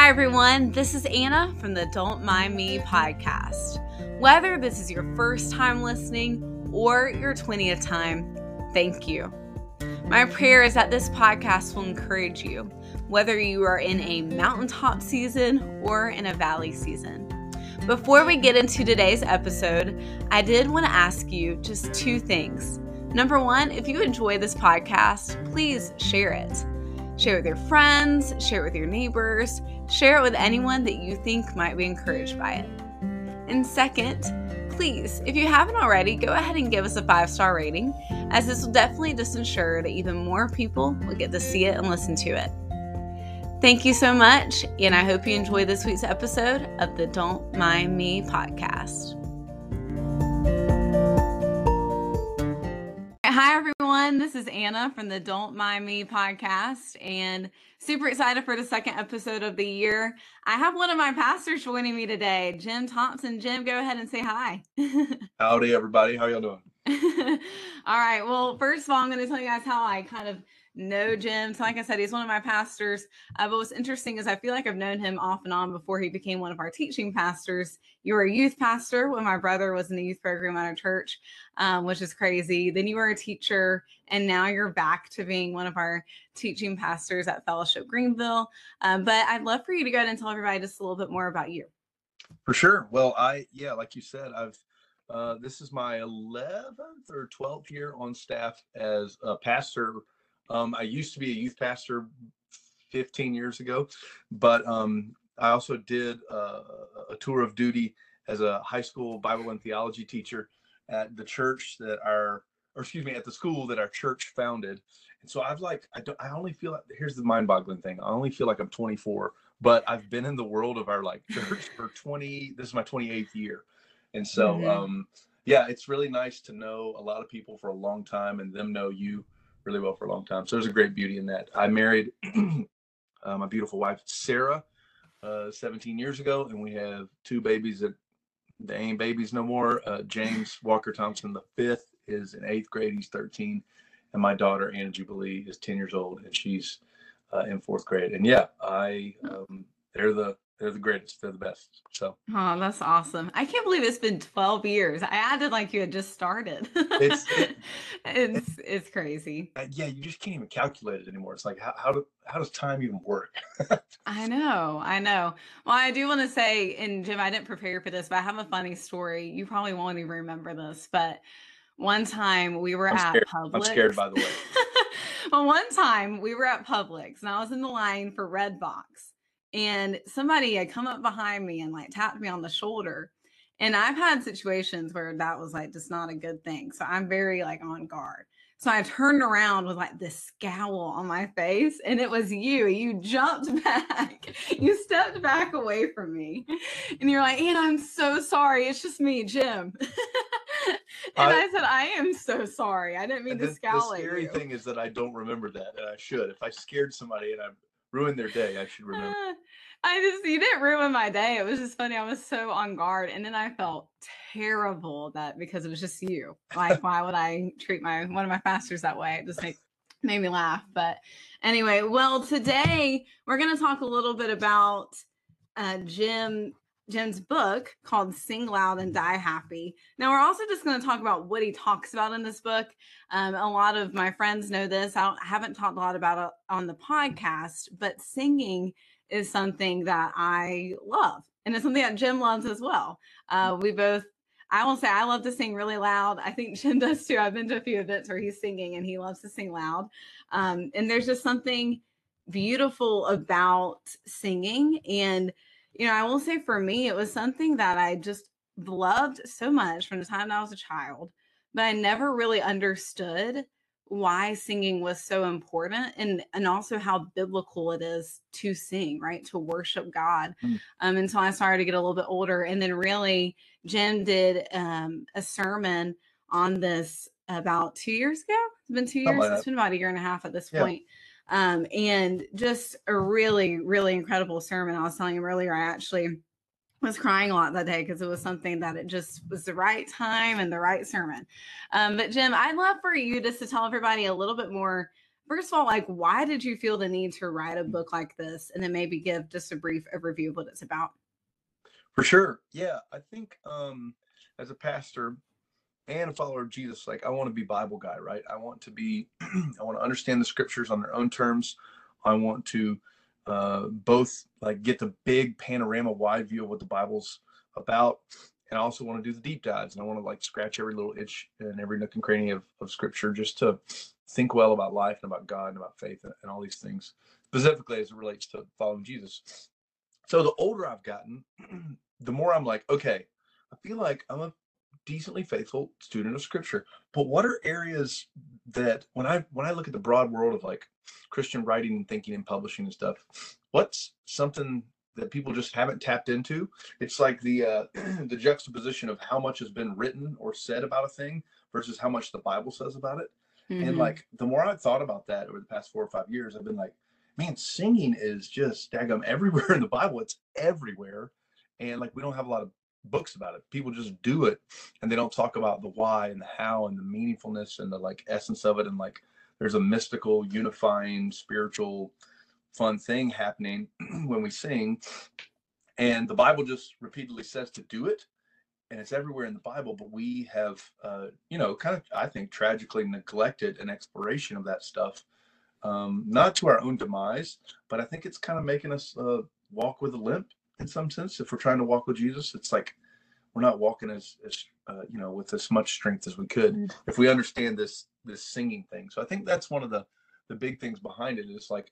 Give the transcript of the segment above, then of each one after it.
Hi, everyone. This is Anna from the Don't Mind Me podcast. Whether this is your first time listening or your 20th time, thank you. My prayer is that this podcast will encourage you, whether you are in a mountaintop season or in a valley season. Before we get into today's episode, I did want to ask you just two things. Number one, if you enjoy this podcast, please share it. Share it with your friends, share it with your neighbors, share it with anyone that you think might be encouraged by it. And second, please, if you haven't already, go ahead and give us a five star rating, as this will definitely just ensure that even more people will get to see it and listen to it. Thank you so much, and I hope you enjoy this week's episode of the Don't Mind Me podcast. Hi, everyone. This is Anna from the Don't Mind Me podcast, and super excited for the second episode of the year. I have one of my pastors joining me today, Jim Thompson. Jim, go ahead and say hi. Howdy, everybody. How y'all doing? all right. Well, first of all, I'm going to tell you guys how I kind of know Jim. So, like I said, he's one of my pastors. Uh, but what's interesting is I feel like I've known him off and on before he became one of our teaching pastors. You were a youth pastor when my brother was in the youth program at our church, um, which is crazy. Then you were a teacher, and now you're back to being one of our teaching pastors at Fellowship Greenville. Um, but I'd love for you to go ahead and tell everybody just a little bit more about you. For sure. Well, I, yeah, like you said, I've, uh, this is my 11th or 12th year on staff as a pastor um, I used to be a youth pastor 15 years ago, but um, I also did uh, a tour of duty as a high school Bible and theology teacher at the church that our, or excuse me, at the school that our church founded. And so I've like, I don't, I only feel like, here's the mind boggling thing. I only feel like I'm 24, but I've been in the world of our like church for 20, this is my 28th year. And so, mm-hmm. um, yeah, it's really nice to know a lot of people for a long time and them know you really well for a long time. So there's a great beauty in that. I married uh, my beautiful wife Sara uh, 17 years ago, and we have two babies that they ain't babies no more. Uh, James Walker Thompson, the fifth, is in eighth grade. He's 13, and my daughter Anna Jubilee is 10 years old, and she's uh, in fourth grade. And yeah, I um, they're the they're the greatest. They're the best. So. Oh, that's awesome! I can't believe it's been twelve years. I acted like you had just started. It's it, it's it's crazy. Uh, yeah, you just can't even calculate it anymore. It's like how how do how does time even work? I know, I know. Well, I do want to say, and Jim, I didn't prepare for this, but I have a funny story. You probably won't even remember this, but one time we were I'm at scared. Publix. I'm scared, by the way. well, one time we were at Publix, and I was in the line for Redbox and somebody had come up behind me and like tapped me on the shoulder. And I've had situations where that was like just not a good thing. So I'm very like on guard. So I turned around with like this scowl on my face, and it was you. You jumped back, you stepped back away from me, and you're like, Anna, I'm so sorry. It's just me, Jim. and I, I, said, I am so sorry. I didn't mean to scowl at you. The scary thing is that I don't remember that, and I should. If I scared somebody and I'm ruin their day. I should remember. Uh, I just you didn't ruin my day. It was just funny. I was so on guard, and then I felt terrible that because it was just you. Like, why would I treat my one of my pastors that way? It just made made me laugh. But anyway, well, today we're going to talk a little bit about uh, Jim Jim's book called Sing Loud and Die Happy. Now, we're also just going to talk about what he talks about in this book. Um, a lot of my friends know this. I, I haven't talked a lot about it on the podcast, but singing is something that I love. And it's something that Jim loves as well. Uh, we both, I will say, I love to sing really loud. I think Jim does too. I've been to a few events where he's singing and he loves to sing loud. Um, and there's just something beautiful about singing. And you know, I will say for me, it was something that I just loved so much from the time I was a child, but I never really understood why singing was so important and and also how biblical it is to sing right to worship god mm. um until i started to get a little bit older and then really jim did um a sermon on this about two years ago it's been two years like it's been about a year and a half at this yeah. point um, and just a really, really incredible sermon. I was telling him earlier, I actually was crying a lot that day because it was something that it just was the right time and the right sermon. Um, but Jim, I'd love for you just to tell everybody a little bit more first of all, like, why did you feel the need to write a book like this? And then maybe give just a brief overview of what it's about. For sure. Yeah. I think um, as a pastor and a follower of Jesus, like, I want to be Bible guy, right? I want to be, I want to understand the scriptures on their own terms. I want to uh, both like get the big panorama wide view of what the Bible's about and I also want to do the deep dives and I want to like scratch every little itch and every nook and cranny of, of scripture just to think well about life and about God and about faith and, and all these things, specifically as it relates to following Jesus. So the older I've gotten, the more I'm like, okay, I feel like I'm a decently faithful student of scripture. But what are areas that when I when I look at the broad world of like Christian writing and thinking and publishing and stuff, what's something that people just haven't tapped into. It's like the uh, the juxtaposition of how much has been written or said about a thing versus how much the Bible says about it. Mm-hmm. And like the more I've thought about that over the past four or five years, I've been like, man, singing is just daggum everywhere in the Bible. It's everywhere, and like we don't have a lot of books about it. People just do it, and they don't talk about the why and the how and the meaningfulness and the like essence of it. And like there's a mystical, unifying, spiritual fun thing happening when we sing. And the Bible just repeatedly says to do it. And it's everywhere in the Bible, but we have, uh, you know, kind of, I think, tragically neglected an exploration of that stuff. Um, not to our own demise, but I think it's kind of making us uh, walk with a limp in some sense. If we're trying to walk with Jesus, it's like we're not walking as, as uh, you know, with as much strength as we could mm. if we understand this this singing thing. So I think that's one of the the big things behind it is like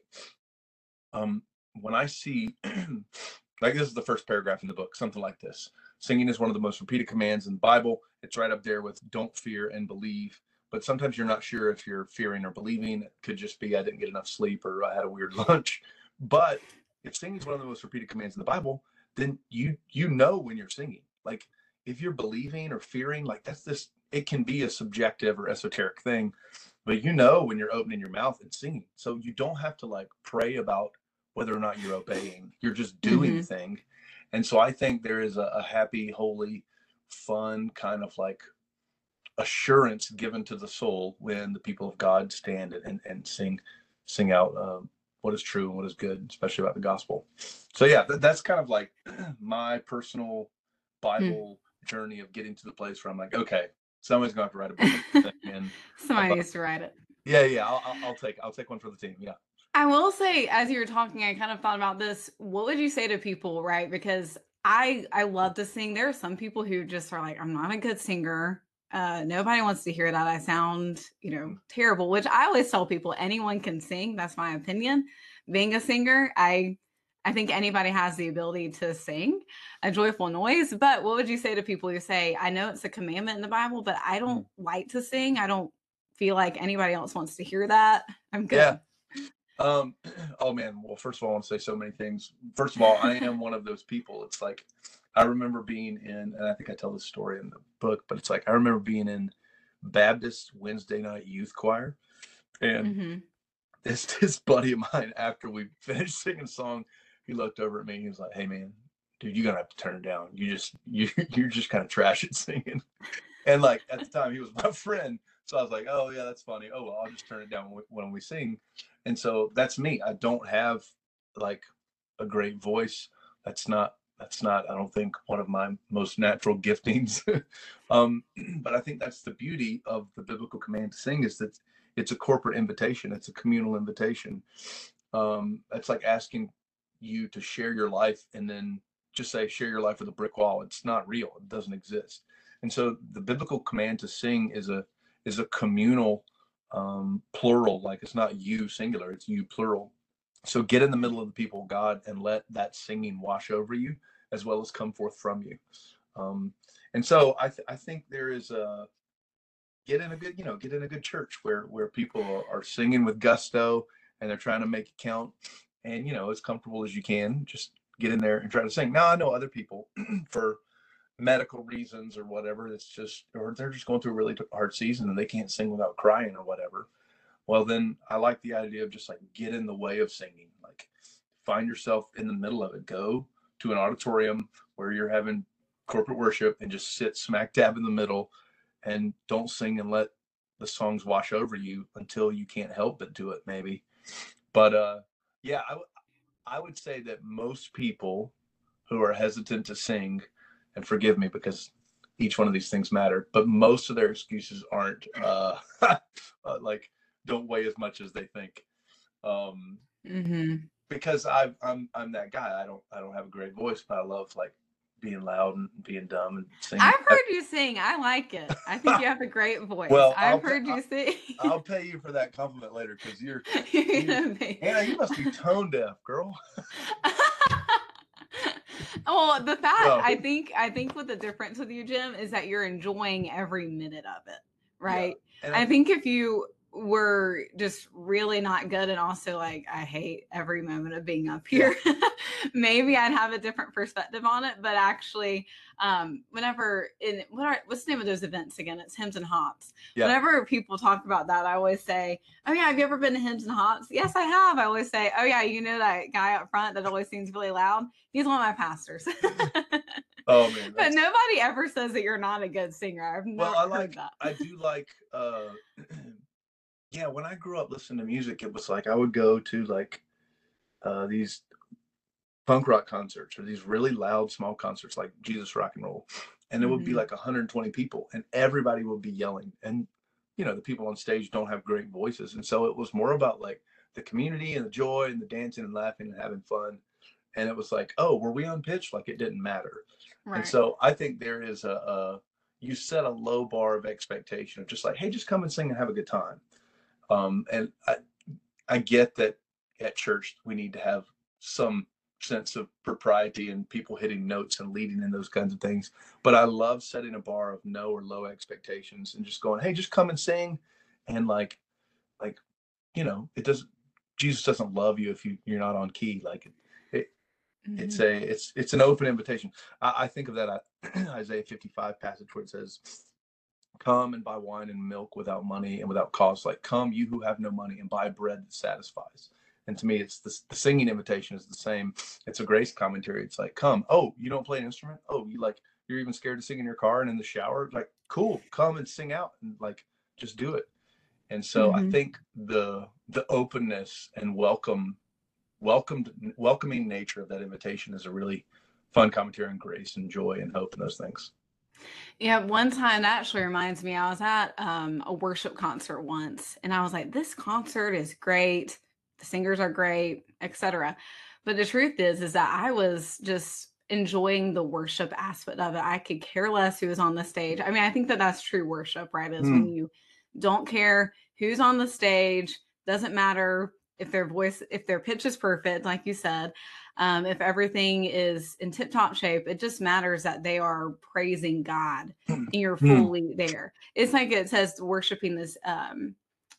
um, when I see, like this is the first paragraph in the book, something like this. Singing is one of the most repeated commands in the Bible. It's right up there with don't fear and believe. But sometimes you're not sure if you're fearing or believing. It could just be I didn't get enough sleep or I had a weird lunch. But if singing is one of the most repeated commands in the Bible, then you you know when you're singing. Like if you're believing or fearing, like that's this. It can be a subjective or esoteric thing, but you know when you're opening your mouth and singing. So you don't have to like pray about whether or not you're obeying. You're just doing mm-hmm. the thing. And so I think there is a, a, happy, holy, fun kind of like assurance given to the soul when the people of God stand and, and sing sing out um, what is true and what is good, especially about the gospel. So yeah, th- that's kind of like my personal hmm. Bible. Journey of getting to the place where I'm like, okay, somebody's going to have to write a book. and Somebody needs to write it. Yeah, yeah, I'll, I'll, I'll take I'll take one for the team. Yeah. I will say, as you were talking, I kind of thought about this. What would you say to people, right? Because I I love to sing. There are some people who just are like, I'm not a good singer. Uh, nobody wants to hear that. I sound, you know, terrible. Which I always tell people, anyone can sing. That's my opinion. Being a singer, I I think anybody has the ability to sing a joyful noise. But what would you say to people who say, I know it's a commandment in the Bible, but I don't mm. like to sing. I don't feel like anybody else wants to hear that. I'm good. Yeah. Um, oh man. Well, first of all, I want to say so many things. First of all, I am one of those people. It's like I remember being in, and I think I tell this story in the book, but it's like I remember being in Baptist Wednesday night youth choir, and mm-hmm. this this buddy of mine, after we finished singing a song, he looked over at me. He was like, "Hey man, dude, you're gonna have to turn it down. You just you you're just kind of trash at singing." And like at the time, he was my friend, so I was like, "Oh yeah, that's funny. Oh well, I'll just turn it down when we, when we sing." and so that's me i don't have like a great voice that's not that's not i don't think one of my most natural giftings um, but i think that's the beauty of the biblical command to sing is that it's a corporate invitation it's a communal invitation um, it's like asking you to share your life and then just say share your life with a brick wall it's not real it doesn't exist and so the biblical command to sing is a is a communal um, plural, like it's not you singular, it's you plural. So get in the middle of the people of God and let that singing wash over you as well as come forth from you. Um, and so I, th- I think there is a get in a good, you know, get in a good church where where people are, are singing with gusto and they're trying to make it count. And you know, as comfortable as you can, just get in there and try to sing. Now I know other people for medical reasons or whatever. It's just, or they're just going through a really hard season and they can't sing without crying or whatever. Well, then I like the idea of just like get in the way of singing. Like find yourself in the middle of it. Go to an auditorium where you're having corporate worship and just sit smack dab in the middle and don't sing and let the songs wash over you until you can't help but do it maybe but uh yeah I, w- I would say that most people who are hesitant to sing and forgive me because each one of these things matter but most of their excuses aren't uh, uh like don't weigh as much as they think. Um hmm because i i'm i'm that guy. I don't i don't have a great voice but i love like being loud and being dumb and singing I've heard you sing. I like it. I think you have a great voice. Well, I'll I've t- heard you sing. i'll pay you for that compliment later because you're You're gonna Anna, you must be tone deaf, girl. well, the fact. I think I think what the difference with you, Jim, is that you're enjoying every minute of it, right? And I think if you were just really not good and also like I hate every moment of being up Yeah. here, maybe I'd have a different perspective on it. But actually, um, whenever in what are what's the name of those events again? It's hymns and hops. Yeah. Whenever people talk about that, I always say, "Oh yeah, have you ever been to hymns and hops?" Yes, I have. I always say, "Oh yeah, you know that guy up front that always sings really loud? He's one of my pastors." oh man, but nobody ever says that you're not a good singer. I've never well, I heard like that. I do like uh yeah, when I grew up listening to music, it was like I would go to like uh these punk rock concerts or these really loud small concerts like Jesus Rock and Roll. And it would be Mhm. like 120 people and everybody would be yelling. And you know, the people on stage don't have great voices. And so it was more about like the community and the joy and the dancing and laughing and having fun. And it was like, oh, were we on pitch? Like it didn't matter. Right. And so I think there is a, a you set a low bar of expectation of just like, hey, just come and sing and have a good time. Um, and I I get that at church we need to have some sense of propriety and people hitting notes and leading in those kinds of things. But I love setting a bar of no or low expectations and just going, hey, just come and sing. And like, like, you know, it doesn't Jesus doesn't love you if you, you're not on key. Like it's Mhm. a it's it's an open invitation i, I think of that isaiah 55 passage where it says come and buy wine and milk without money and without cost. Like come you who have no money and buy bread that satisfies. And to me it's the, the singing invitation is the same. It's a grace commentary. It's like come. Oh you don't play an instrument? Oh you like you're even scared to sing in your car and in the shower? Like cool. Come and sing out and like just do it. And so i Mhm. think the the openness and welcome welcomed welcoming nature of that invitation is a really fun commentary on grace and joy and hope and those things Yeah, one time that actually reminds me, I was at um, a worship concert once and I was like, this concert is great. The singers are great, etc. But the truth is, is that I was just enjoying the worship aspect of it. I could care less who was on the stage. I mean, I think that that's true worship, right? Is when you don't care who's on the stage, doesn't matter if their voice, if their pitch is perfect, like you said, um, if everything is in tip top shape, it just matters that they are praising God and you're Hmm. fully there. It's like it says worshiping this, um,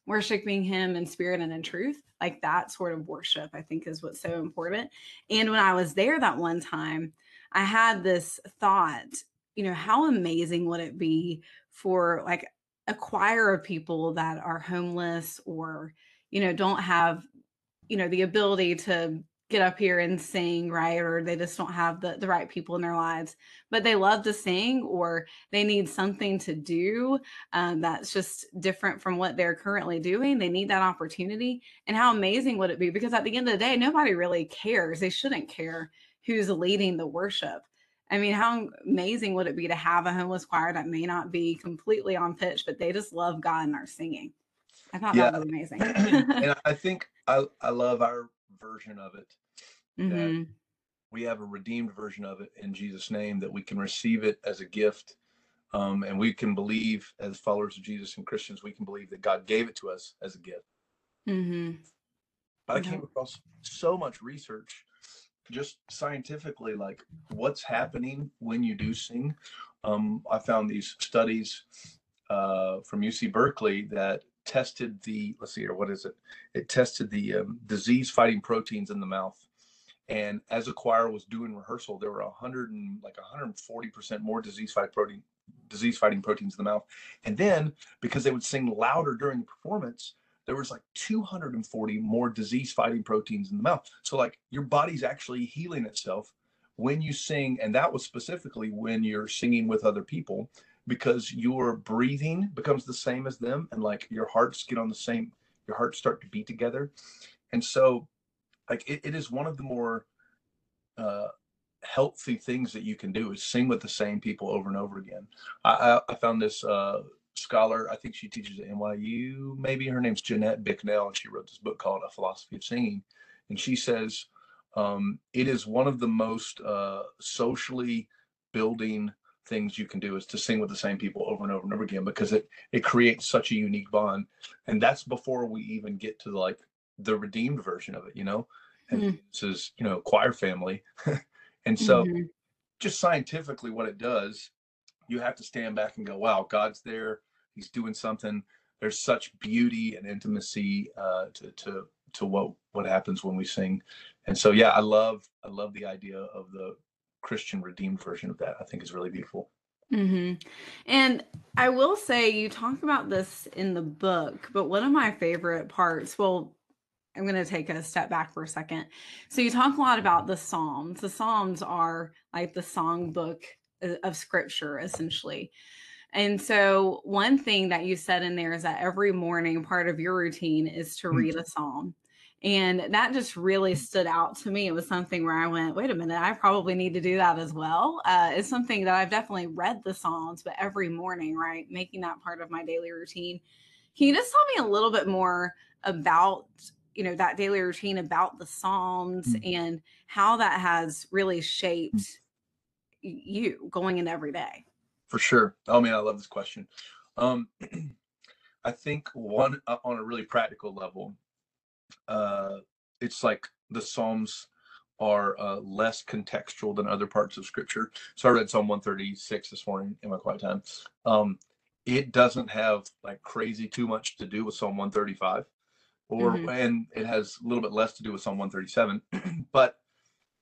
worshiping Him in spirit and in truth. Like that sort of worship, I think, is what's so important. And when I was there that one time, I had this thought, you know, how amazing would it be for like a choir of people that are homeless or, you know, don't have, you know, the ability to get up here and sing, right? Or they just don't have the, the right people in their lives, but they love to sing or they need something to do um, that's just different from what they're currently doing. They need that opportunity. And how amazing would it be? Because at the end of the day, nobody really cares. They shouldn't care who's leading the worship. I mean, how amazing would it be to have a homeless choir that may not be completely on pitch, but they just love God and are singing? I thought Yeah. that was amazing. and i think i i love our version of it Mhm. we have a redeemed version of it in jesus name that we can receive it as a gift um, and we can believe as followers of jesus and christians we can believe that god gave it to us as a gift Mhm. I came across so much research, just scientifically, like what's happening when you do sing. Um, I found these studies uh, from UC Berkeley that tested the let's see here, what is it? It tested the um, disease-fighting proteins in the mouth, and as a choir was doing rehearsal, there were hundred and like 140 percent more disease-fighting protein disease-fighting proteins in the mouth, and then because they would sing louder during the performance there was like 240 more disease fighting proteins in the mouth. So like your body's actually healing itself when you sing, and that was specifically when you're singing with other people, because your breathing becomes the same as them and like your hearts get on the same your hearts start to beat together. And so like it, it is one of the more uh healthy things that you can do is sing with the same people over and over again. I i, found this uh scholar i think she teaches at nyu maybe her name's jeanette bicknell and she wrote this book called a philosophy of singing. And she says um, it is one of the most uh, socially building things you can do is to sing with the same people over and over and over again because it it creates such a unique bond. And that's before we even get to like the redeemed version of it you know? And Mm. this is you know choir family. And so Mhm. just scientifically what it does you have to stand back and go wow god's there. He's doing something. There's such beauty and intimacy uh, to to to what what happens when we sing. And so yeah i love i love the idea of the christian redeemed version of that i think is really beautiful hmm And I will say, you talk about this in the book, but one of my favorite parts, well, I'm going to take a step back for a second. So, you talk a lot about the Psalms. The Psalms are like the song book uh, of scripture, essentially. And so, one thing that you said in there is that every morning, part of your routine is to Mm. read a psalm. And that just really stood out to me. It was something where I went, wait a minute, I probably need to do that as well. Uh, it's something that I've definitely read the Psalms, but every morning, right? Making that part of my daily routine. Can you just tell me a little bit more about, you know, that daily routine about the Psalms Mm. and how that has really shaped y- you going into every day? For sure. Oh man, I love this question. Um, I think one uh, on a really practical level, uh, it's like the Psalms are uh, less contextual than other parts of Scripture. So I read Psalm 136 this morning in my quiet time. Um, it doesn't have like crazy too much to do with Psalm 135, or Mhm. and it has a little bit less to do with Psalm 137, but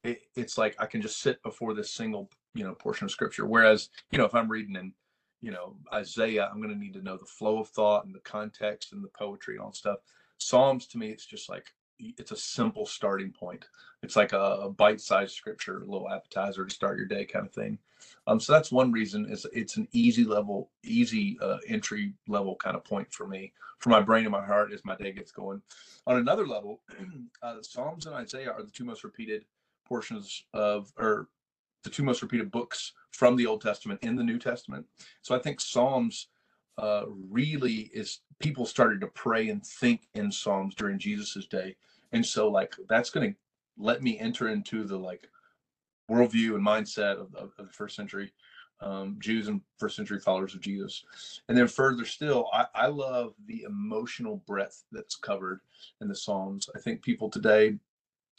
it, it's like I can just sit before this single you know portion of Scripture. Whereas you know if I'm reading in you know Isaiah, I'm going to need to know the flow of thought and the context and the poetry and all that stuff. Psalms to me, it's just like it's a simple starting point. It's like a, bite-sized scripture, a little appetizer to start your day kind of thing. Um, so that's one reason is it's an easy level, easy uh, entry level kind of point for me, for my brain and my heart as my day gets going. On another level, uh, Psalms and Isaiah are the two most repeated portions of, or the two most repeated books from the Old Testament in the New Testament. So I think Psalms uh, really is people started to pray and think in Psalms during Jesus's day, and so like that's going to let me enter into the like worldview and mindset of, of, of the first century um, Jews and first century followers of Jesus. And then further still, I, I love the emotional breadth that's covered in the Psalms. I think people today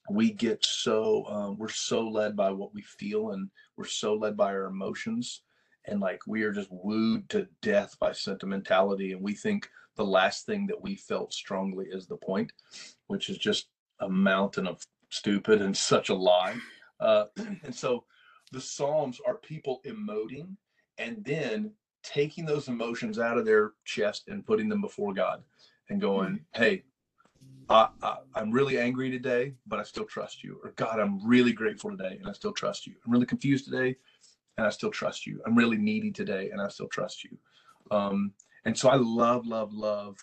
we get so um, we're so led by what we feel and we're so led by our emotions and like we are just wooed to death by sentimentality and we think the last thing that we felt strongly is the point which is just a mountain of stupid and such a lie uh, and so the psalms are people emoting and then taking those emotions out of their chest and putting them before god and going hey I, I, I'm really angry today, but I still trust you. Or God, I'm really grateful today, and I still trust you. I'm really confused today, and I still trust you. I'm really needy today, and I still trust you. Um, and so I love, love, love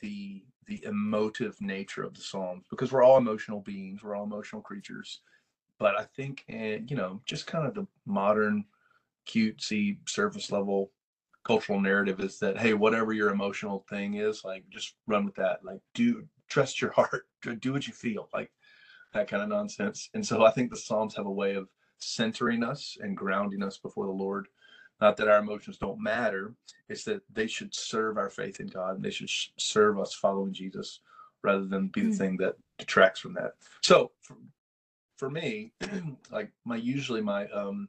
the the emotive nature of the Psalms because we're all emotional beings. We're all emotional creatures. But I think, and you know, just kind of the modern, cutesy, surface level cultural narrative is that hey, whatever your emotional thing is, like just run with that. Like do trust your heart do what you feel like that kind of nonsense and so i think the psalms have a way of centering us and grounding us before the lord not that our emotions don't matter it's that they should serve our faith in god and they should sh- serve us following jesus rather than be the Mm. thing that detracts from that so for, for me like my usually my um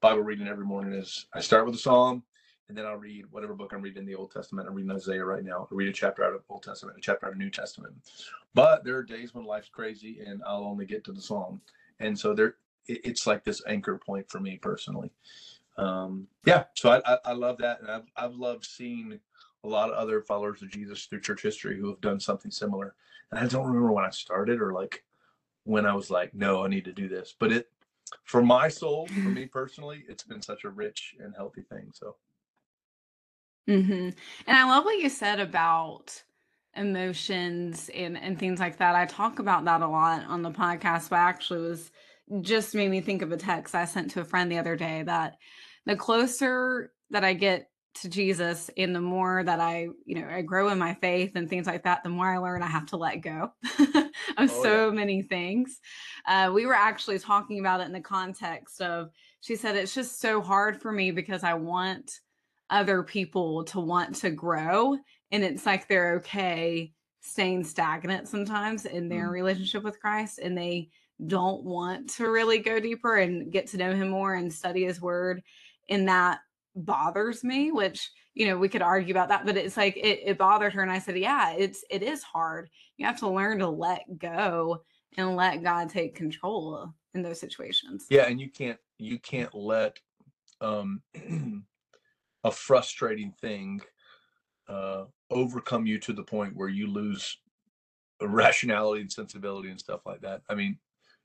bible reading every morning is i start with a psalm and then I'll read whatever book I'm reading in the Old Testament. I'm reading Isaiah right now. I read a chapter out of Old Testament, a chapter out of New Testament. But there are days when life's crazy and I'll only get to the Psalm, and so there, it, it's like this anchor point for me personally. Um, yeah, so I, I, I love that, and I've I've loved seeing a lot of other followers of Jesus through church history who have done something similar. And I don't remember when I started or like when I was like, no, I need to do this. But it, for my soul, for me personally, it's been such a rich and healthy thing. So. Mm-hmm. And I love what you said about emotions and and things like that. I talk about that a lot on the podcast, but I actually was just made me think of a text I sent to a friend the other day that the closer that I get to Jesus and the more that I, you know, I grow in my faith and things like that, the more I learn I have to let go of Oh yeah. so many things. Uh, we were actually talking about it in the context of, she said, it's just so hard for me because I want other people to want to grow. And it's like they're okay staying stagnant sometimes in their Mm. relationship with Christ and they don't want to really go deeper and get to know him more and study his word. And that bothers me, which, you know, we could argue about that, but it's like it, it bothered her. And I said, Yeah, it's it is hard. You have to learn to let go and let God take control in those situations. Yeah, and you can't you can't let um a frustrating thing uh overcome you to the point where you lose rationality and sensibility and stuff like that. I mean,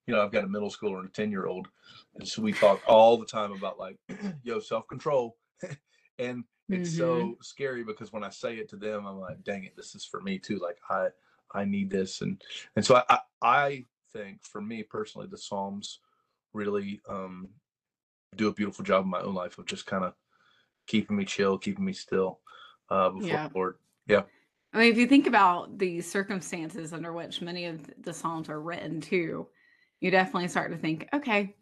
you know, I've got a middle schooler and a 10 year old. And so we talk all the time about like, yo, self control. and it's hmm so scary because when I say it to them, I'm like, dang it, this is for me too. Like I, I need this. And, and so I, I, I think for me personally, the Psalms really um, do a beautiful job in my own life of just kind of keeping me chill, keeping me still uh, before Yeah. the Lord. Yeah. I mean, if you think about the circumstances under which many of the Psalms are written too, you definitely start to think, okay,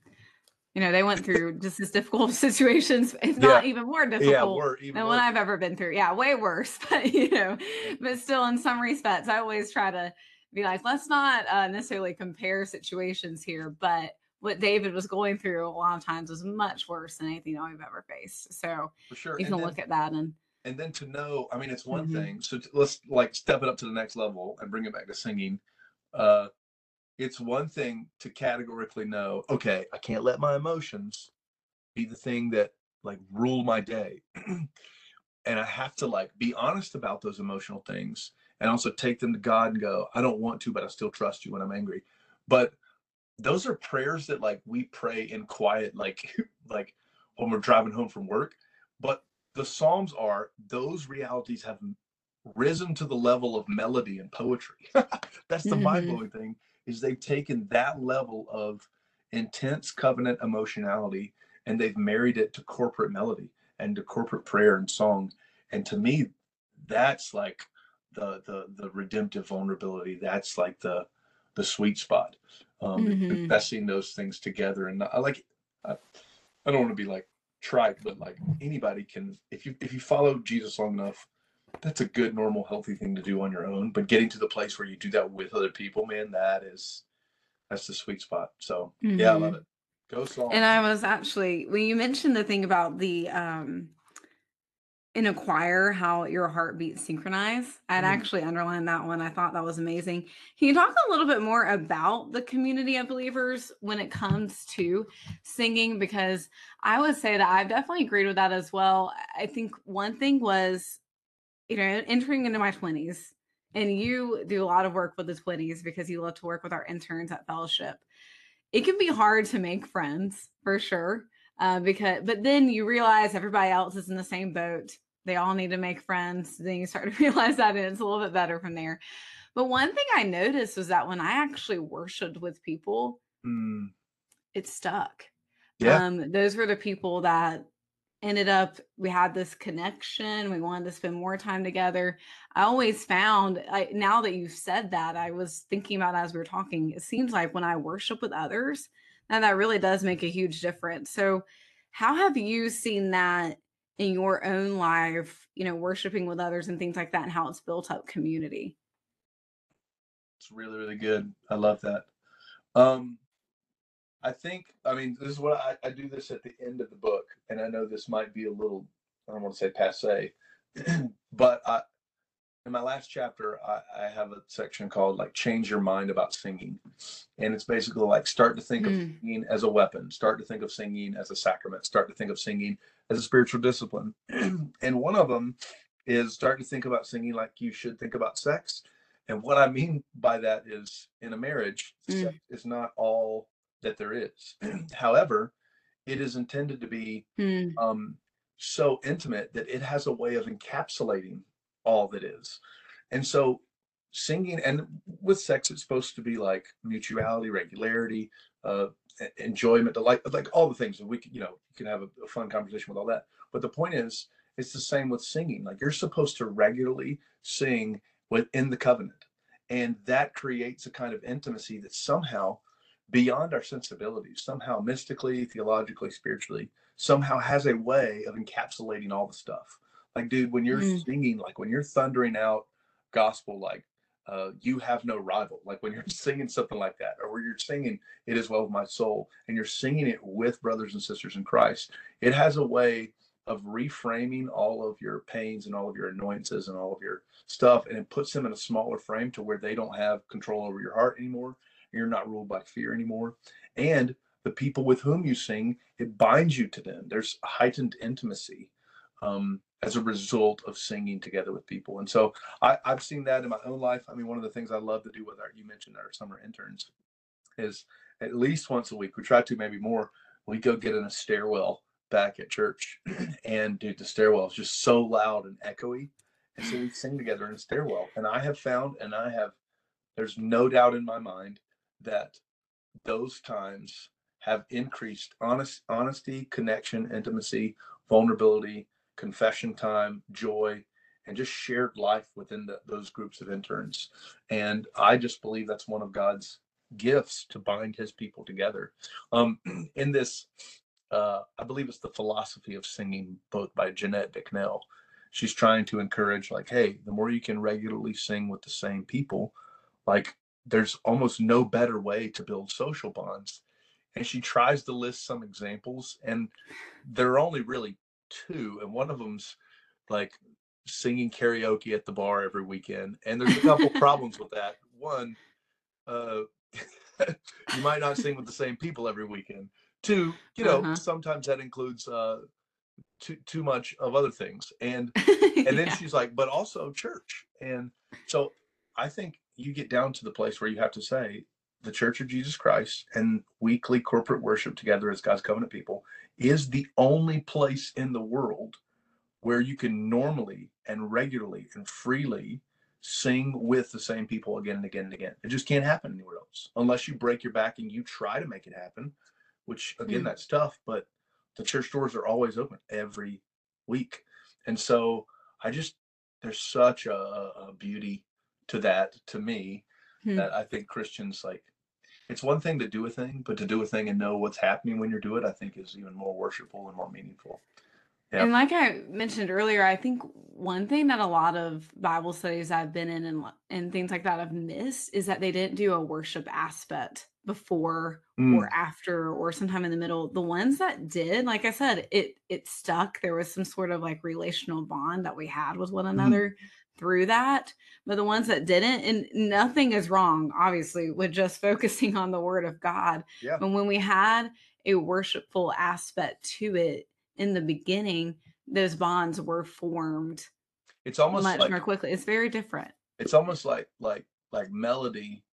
you know, they went through just as difficult situations, if Yeah. not even more Yeah. difficult We're even than what. I've ever been through. Yeah, way worse. But you know, but still in some respects, I always try to be like, let's not uh, necessarily compare situations here, but what David was going through a lot of times was much worse than anything I've ever faced. So For sure. you can then look at that and and then to know i mean it's one Mhm. thing so let's like step it up to the next level and bring it back to singing. Uh it's one thing to categorically know okay i can't let my emotions be the thing that like rule my day. And i have to like be honest about those emotional things and also take them to god and go i don't want to but i still trust you when i'm angry. But those are prayers that like we pray in quiet like like when we're driving home from work but the psalms are those realities have risen to the level of melody and poetry that's the Mhm. mind-blowing thing is they've taken that level of intense covenant emotionality and they've married it to corporate melody and to corporate prayer and song and to me that's like the the the redemptive vulnerability that's like the the sweet spot um Mhm. investing those things together and i like i, I don't want to be like trite but like anybody can if you if you follow jesus long enough that's a good normal healthy thing to do on your own. But getting to the place where you do that with other people man that is that's the sweet spot. So yeah i love Mhm. it. Go song And I was actually when you mentioned the thing about the um in a choir how your heartbeats synchronize. I'd Mm. actually underlined that one. I thought that was amazing. Can you talk a little bit more about the community of believers when it comes to singing? Because I would say that I've definitely agreed with that as well. I think one thing was, you know, entering into my 20s, and you do a lot of work with the 20s because you love to work with our interns at fellowship it can be hard to make friends for sure uh, because but then you realize everybody else is in the same boat they all need to make friends then you start to realize that and it's a little bit better from there. But one thing i noticed was that when i actually worshiped with people Mm, it stuck. Yeah. Um those were the people that ended up we had this connection we wanted to spend more time together. I always found I, now that you've said that i was thinking about as we were talking it seems like when i worship with others now that really does make a huge difference. So how have you seen that in your own life you know worshiping with others and things like that and how it's built up community. It's really really good. I love that. Um I think, I mean, this is what I, I do this at the end of the book, and I know this might be a little, I don't want to say passe, but I, in my last chapter, I, I have a section called like change your mind about singing. And it's basically like start to think of Mm. singing as a weapon, start to think of singing as a sacrament, start to think of singing as a spiritual discipline. and one of them is start to think about singing like you should think about sex. And what I mean by that is in a marriage, Mm. sex is not all that there is. However, it is intended to be Mm. um, so intimate that it has a way of encapsulating all that is. And so singing and with sex it's supposed to be like mutuality, regularity, uh enjoyment, delight, like all the things that we can, you know, you can have a, a fun conversation with all that. But the point is, it's the same with singing. Like you're supposed to regularly sing within the covenant. And that creates a kind of intimacy that somehow beyond our sensibilities, somehow mystically, theologically, spiritually, somehow has a way of encapsulating all the stuff. Like, dude, when you're mm. singing, like when you're thundering out gospel, like uh, you have no rival. Like when you're singing something like that, or where you're singing "It Is Well with My Soul," and you're singing it with brothers and sisters in Christ, it has a way of reframing all of your pains and all of your annoyances and all of your stuff, and it puts them in a smaller frame to where they don't have control over your heart anymore. You're not ruled by fear anymore, and the people with whom you sing, it binds you to them. There's heightened intimacy. Um, as a result of singing together with people. And so I, have seen that in my own life. I mean, one of the things I love to do with our, you mentioned our summer interns, is at least once a week, we try to maybe more, we go get in a stairwell back at church. and dude, the stairwell is just so loud and echoey. And so we sing together in a stairwell. And I have found, and I have, there's no doubt in my mind that those times have increased honest, honesty, connection, intimacy, vulnerability, confession time, joy, and just shared life within the, those groups of interns. And I just believe that's one of God's gifts to bind his people together. Um, in this, uh, I believe it's the philosophy of singing both by Jeanette Bicknell. She's trying to encourage, like, hey, the more you can regularly sing with the same people, like, there's almost no better way to build social bonds. And she tries to list some examples, and there are only really two, and one of them's like singing karaoke at the bar every weekend. And there's a couple problems with that. One, uh, you might not sing with the same people every weekend. Two, you know, uh-huh. sometimes that includes uh, too too much of other things. And and then yeah. she's like, but also church. And so I think you get down to the place where you have to say the Church of Jesus Christ and weekly corporate worship together as God's covenant people is the only place in the world where you can normally and regularly and freely sing with the same people again and again and again. It just can't happen anywhere else unless you break your back and you try to make it happen, which again, mm. that's tough, but the church doors are always open every week. And so I just, there's such a, a beauty to that to me mm. that I think Christians like it's one thing to do a thing, but to do a thing and know what's happening when you do it, I think is even more worshipful and more meaningful. Yeah. And like I mentioned earlier, I think one thing that a lot of Bible studies I've been in and and things like that have missed is that they didn't do a worship aspect before mm. or after or sometime in the middle. The ones that did, like I said, it it stuck. There was some sort of like relational bond that we had with one mm-hmm. another. Mm through that but the ones that didn't and nothing is wrong obviously with just focusing on the word of god. Yeah. but when we had a worshipful aspect to it in the beginning those bonds were formed it's almost much like, more quickly. It's very different. It's almost like like like melody.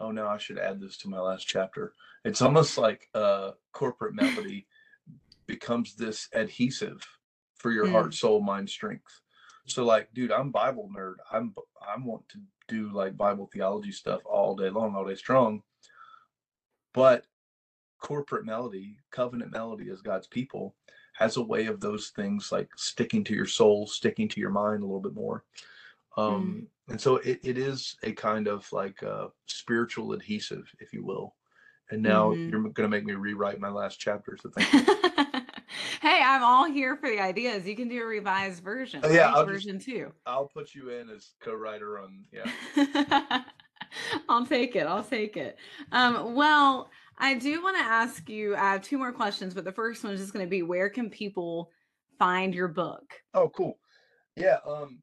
Oh no i should add this to my last chapter. It's almost like uh corporate melody becomes this adhesive for your mm. heart soul mind strength so like, dude, I'm Bible nerd. I'm I want to do like Bible theology stuff all day long, all day strong. But corporate melody, covenant melody as God's people, has a way of those things like sticking to your soul, sticking to your mind a little bit more. Um, mm. And so it, it is a kind of like a spiritual adhesive, if you will. And now mm-hmm. you're going to make me rewrite my last chapter. So thank you. Hey, I'm all here for the ideas. You can do a revised version. Uh, yeah, I'll version just, too. I'll put you in as co-writer on. Yeah. I'll take it. I'll take it. Um, well, I do want to ask you. I have two more questions, but the first one is just going to be: Where can people find your book? Oh, cool. Yeah. Um,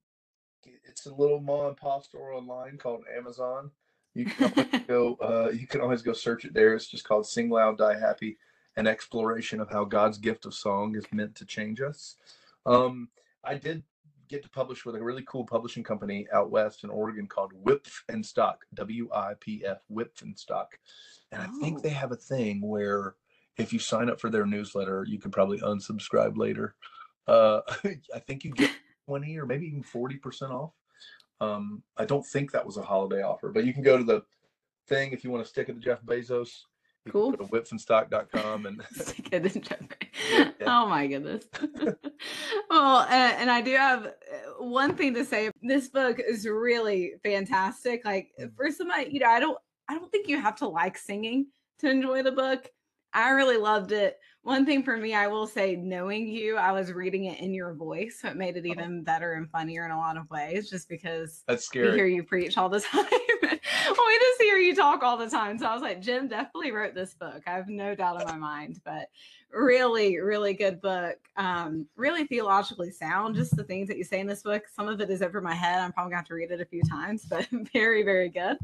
it's a little mom and pop store online called Amazon. You can go. Uh, you can always go search it there. It's just called "Sing Loud, Die Happy." An exploration of how God's gift of song is meant to change us. Um, I did get to publish with a really cool publishing company out west in Oregon called Wipf and Stock, W I P F, Wipf and Stock. And I think oh. they have a thing where if you sign up for their newsletter, you can probably unsubscribe later. uh, I think you get 20 or maybe even 40% off. Um, I don't think that was a holiday offer, but you can go to the thing if you want to stick it to Jeff Bezos. You Cool. Go to wipfandstock.com and Stick it in Jeff- Yeah. Oh my goodness. well, and, and I do have uh, one thing to say. This book is really fantastic. Like Mm. for somebody, you know, I don't, I don't think you have to like singing to enjoy the book. I really loved it. One thing for me, I will say, knowing you, I was reading it in your voice, so it made it Oh. even better and funnier in a lot of ways. Just because that's scary. we hear you preach all the time. we just hear you talk all the time. So I was like, Jim definitely wrote this book. I have no doubt in my mind. But really, really good book. Um, really theologically sound. Just the things that you say in this book. Some of it is over my head. I'm probably gonna have to read it a few times, but very, very good.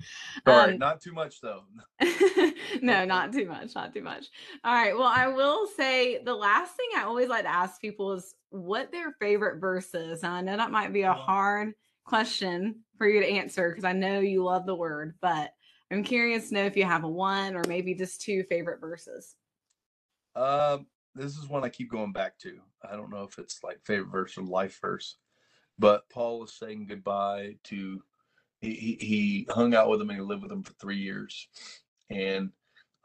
Sorry, Um, not too much though. no, not too much, not too much. All right. Well, I will say the last thing I always like to ask people is what their favorite verse is. And I know that might be a hard question for you to answer because I know you love the word, but I'm curious to know if you have a one or maybe just two favorite verses. Um, this is one I keep going back to. I don't know if it's like favorite verse or life verse, but Paul is saying goodbye to. He he, he hung out with him and he lived with him for three years, and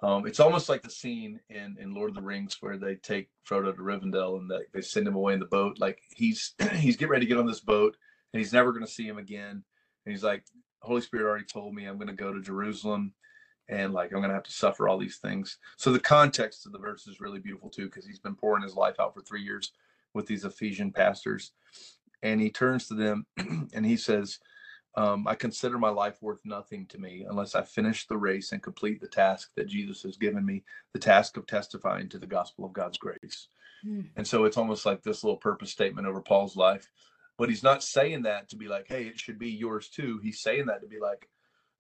um, it's almost like the scene in in Lord of the Rings where they take Frodo to Rivendell and they, they send him away in the boat. Like he's he's getting ready to get on this boat and he's never going to see him again. And he's like, Holy Spirit already told me I'm going to go to Jerusalem and like I'm gonna have to suffer all these things. So the context of the verse is really beautiful too, because he's been pouring his life out for three years with these Ephesian pastors, and he turns to them and he says, um, "I consider my life worth nothing to me unless I finish the race and complete the task that Jesus has given me, the task of testifying to the gospel of God's grace." And so it's almost like this little purpose statement over Paul's life, but he's not saying that to be like, "Hey, it should be yours too." He's saying that to be like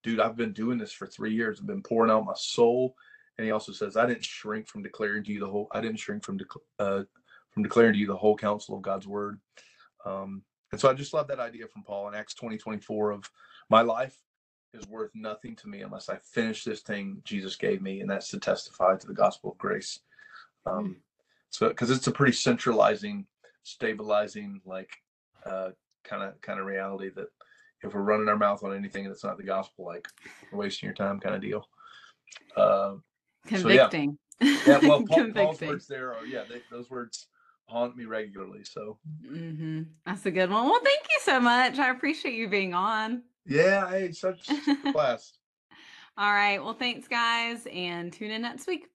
dude, I've been doing this for three years. I've been pouring out my soul. And he also says, I didn't shrink from declaring to you the whole, I didn't shrink from, dec- uh, from declaring to you the whole counsel of God's word. Um, and so I just love that idea from Paul in Acts 20, 24 of my life is worth nothing to me unless I finish this thing Jesus gave me. And that's to testify to the gospel of grace. Um, so, cause it's a pretty centralizing, stabilizing, like, kind of, kind of reality that if we're running our mouth on anything and it's not the gospel, like we're wasting your time kind of deal. Uh, So, yeah. Convicting. yeah, well, Paul, Paul's Convicting. words there are, yeah, they, those words haunt me regularly. So, hmm That's a good one. Well, thank you so much. I appreciate you being on. yeah, hey, such, such a blast. All right. Well, thanks, guys, and tune in next week.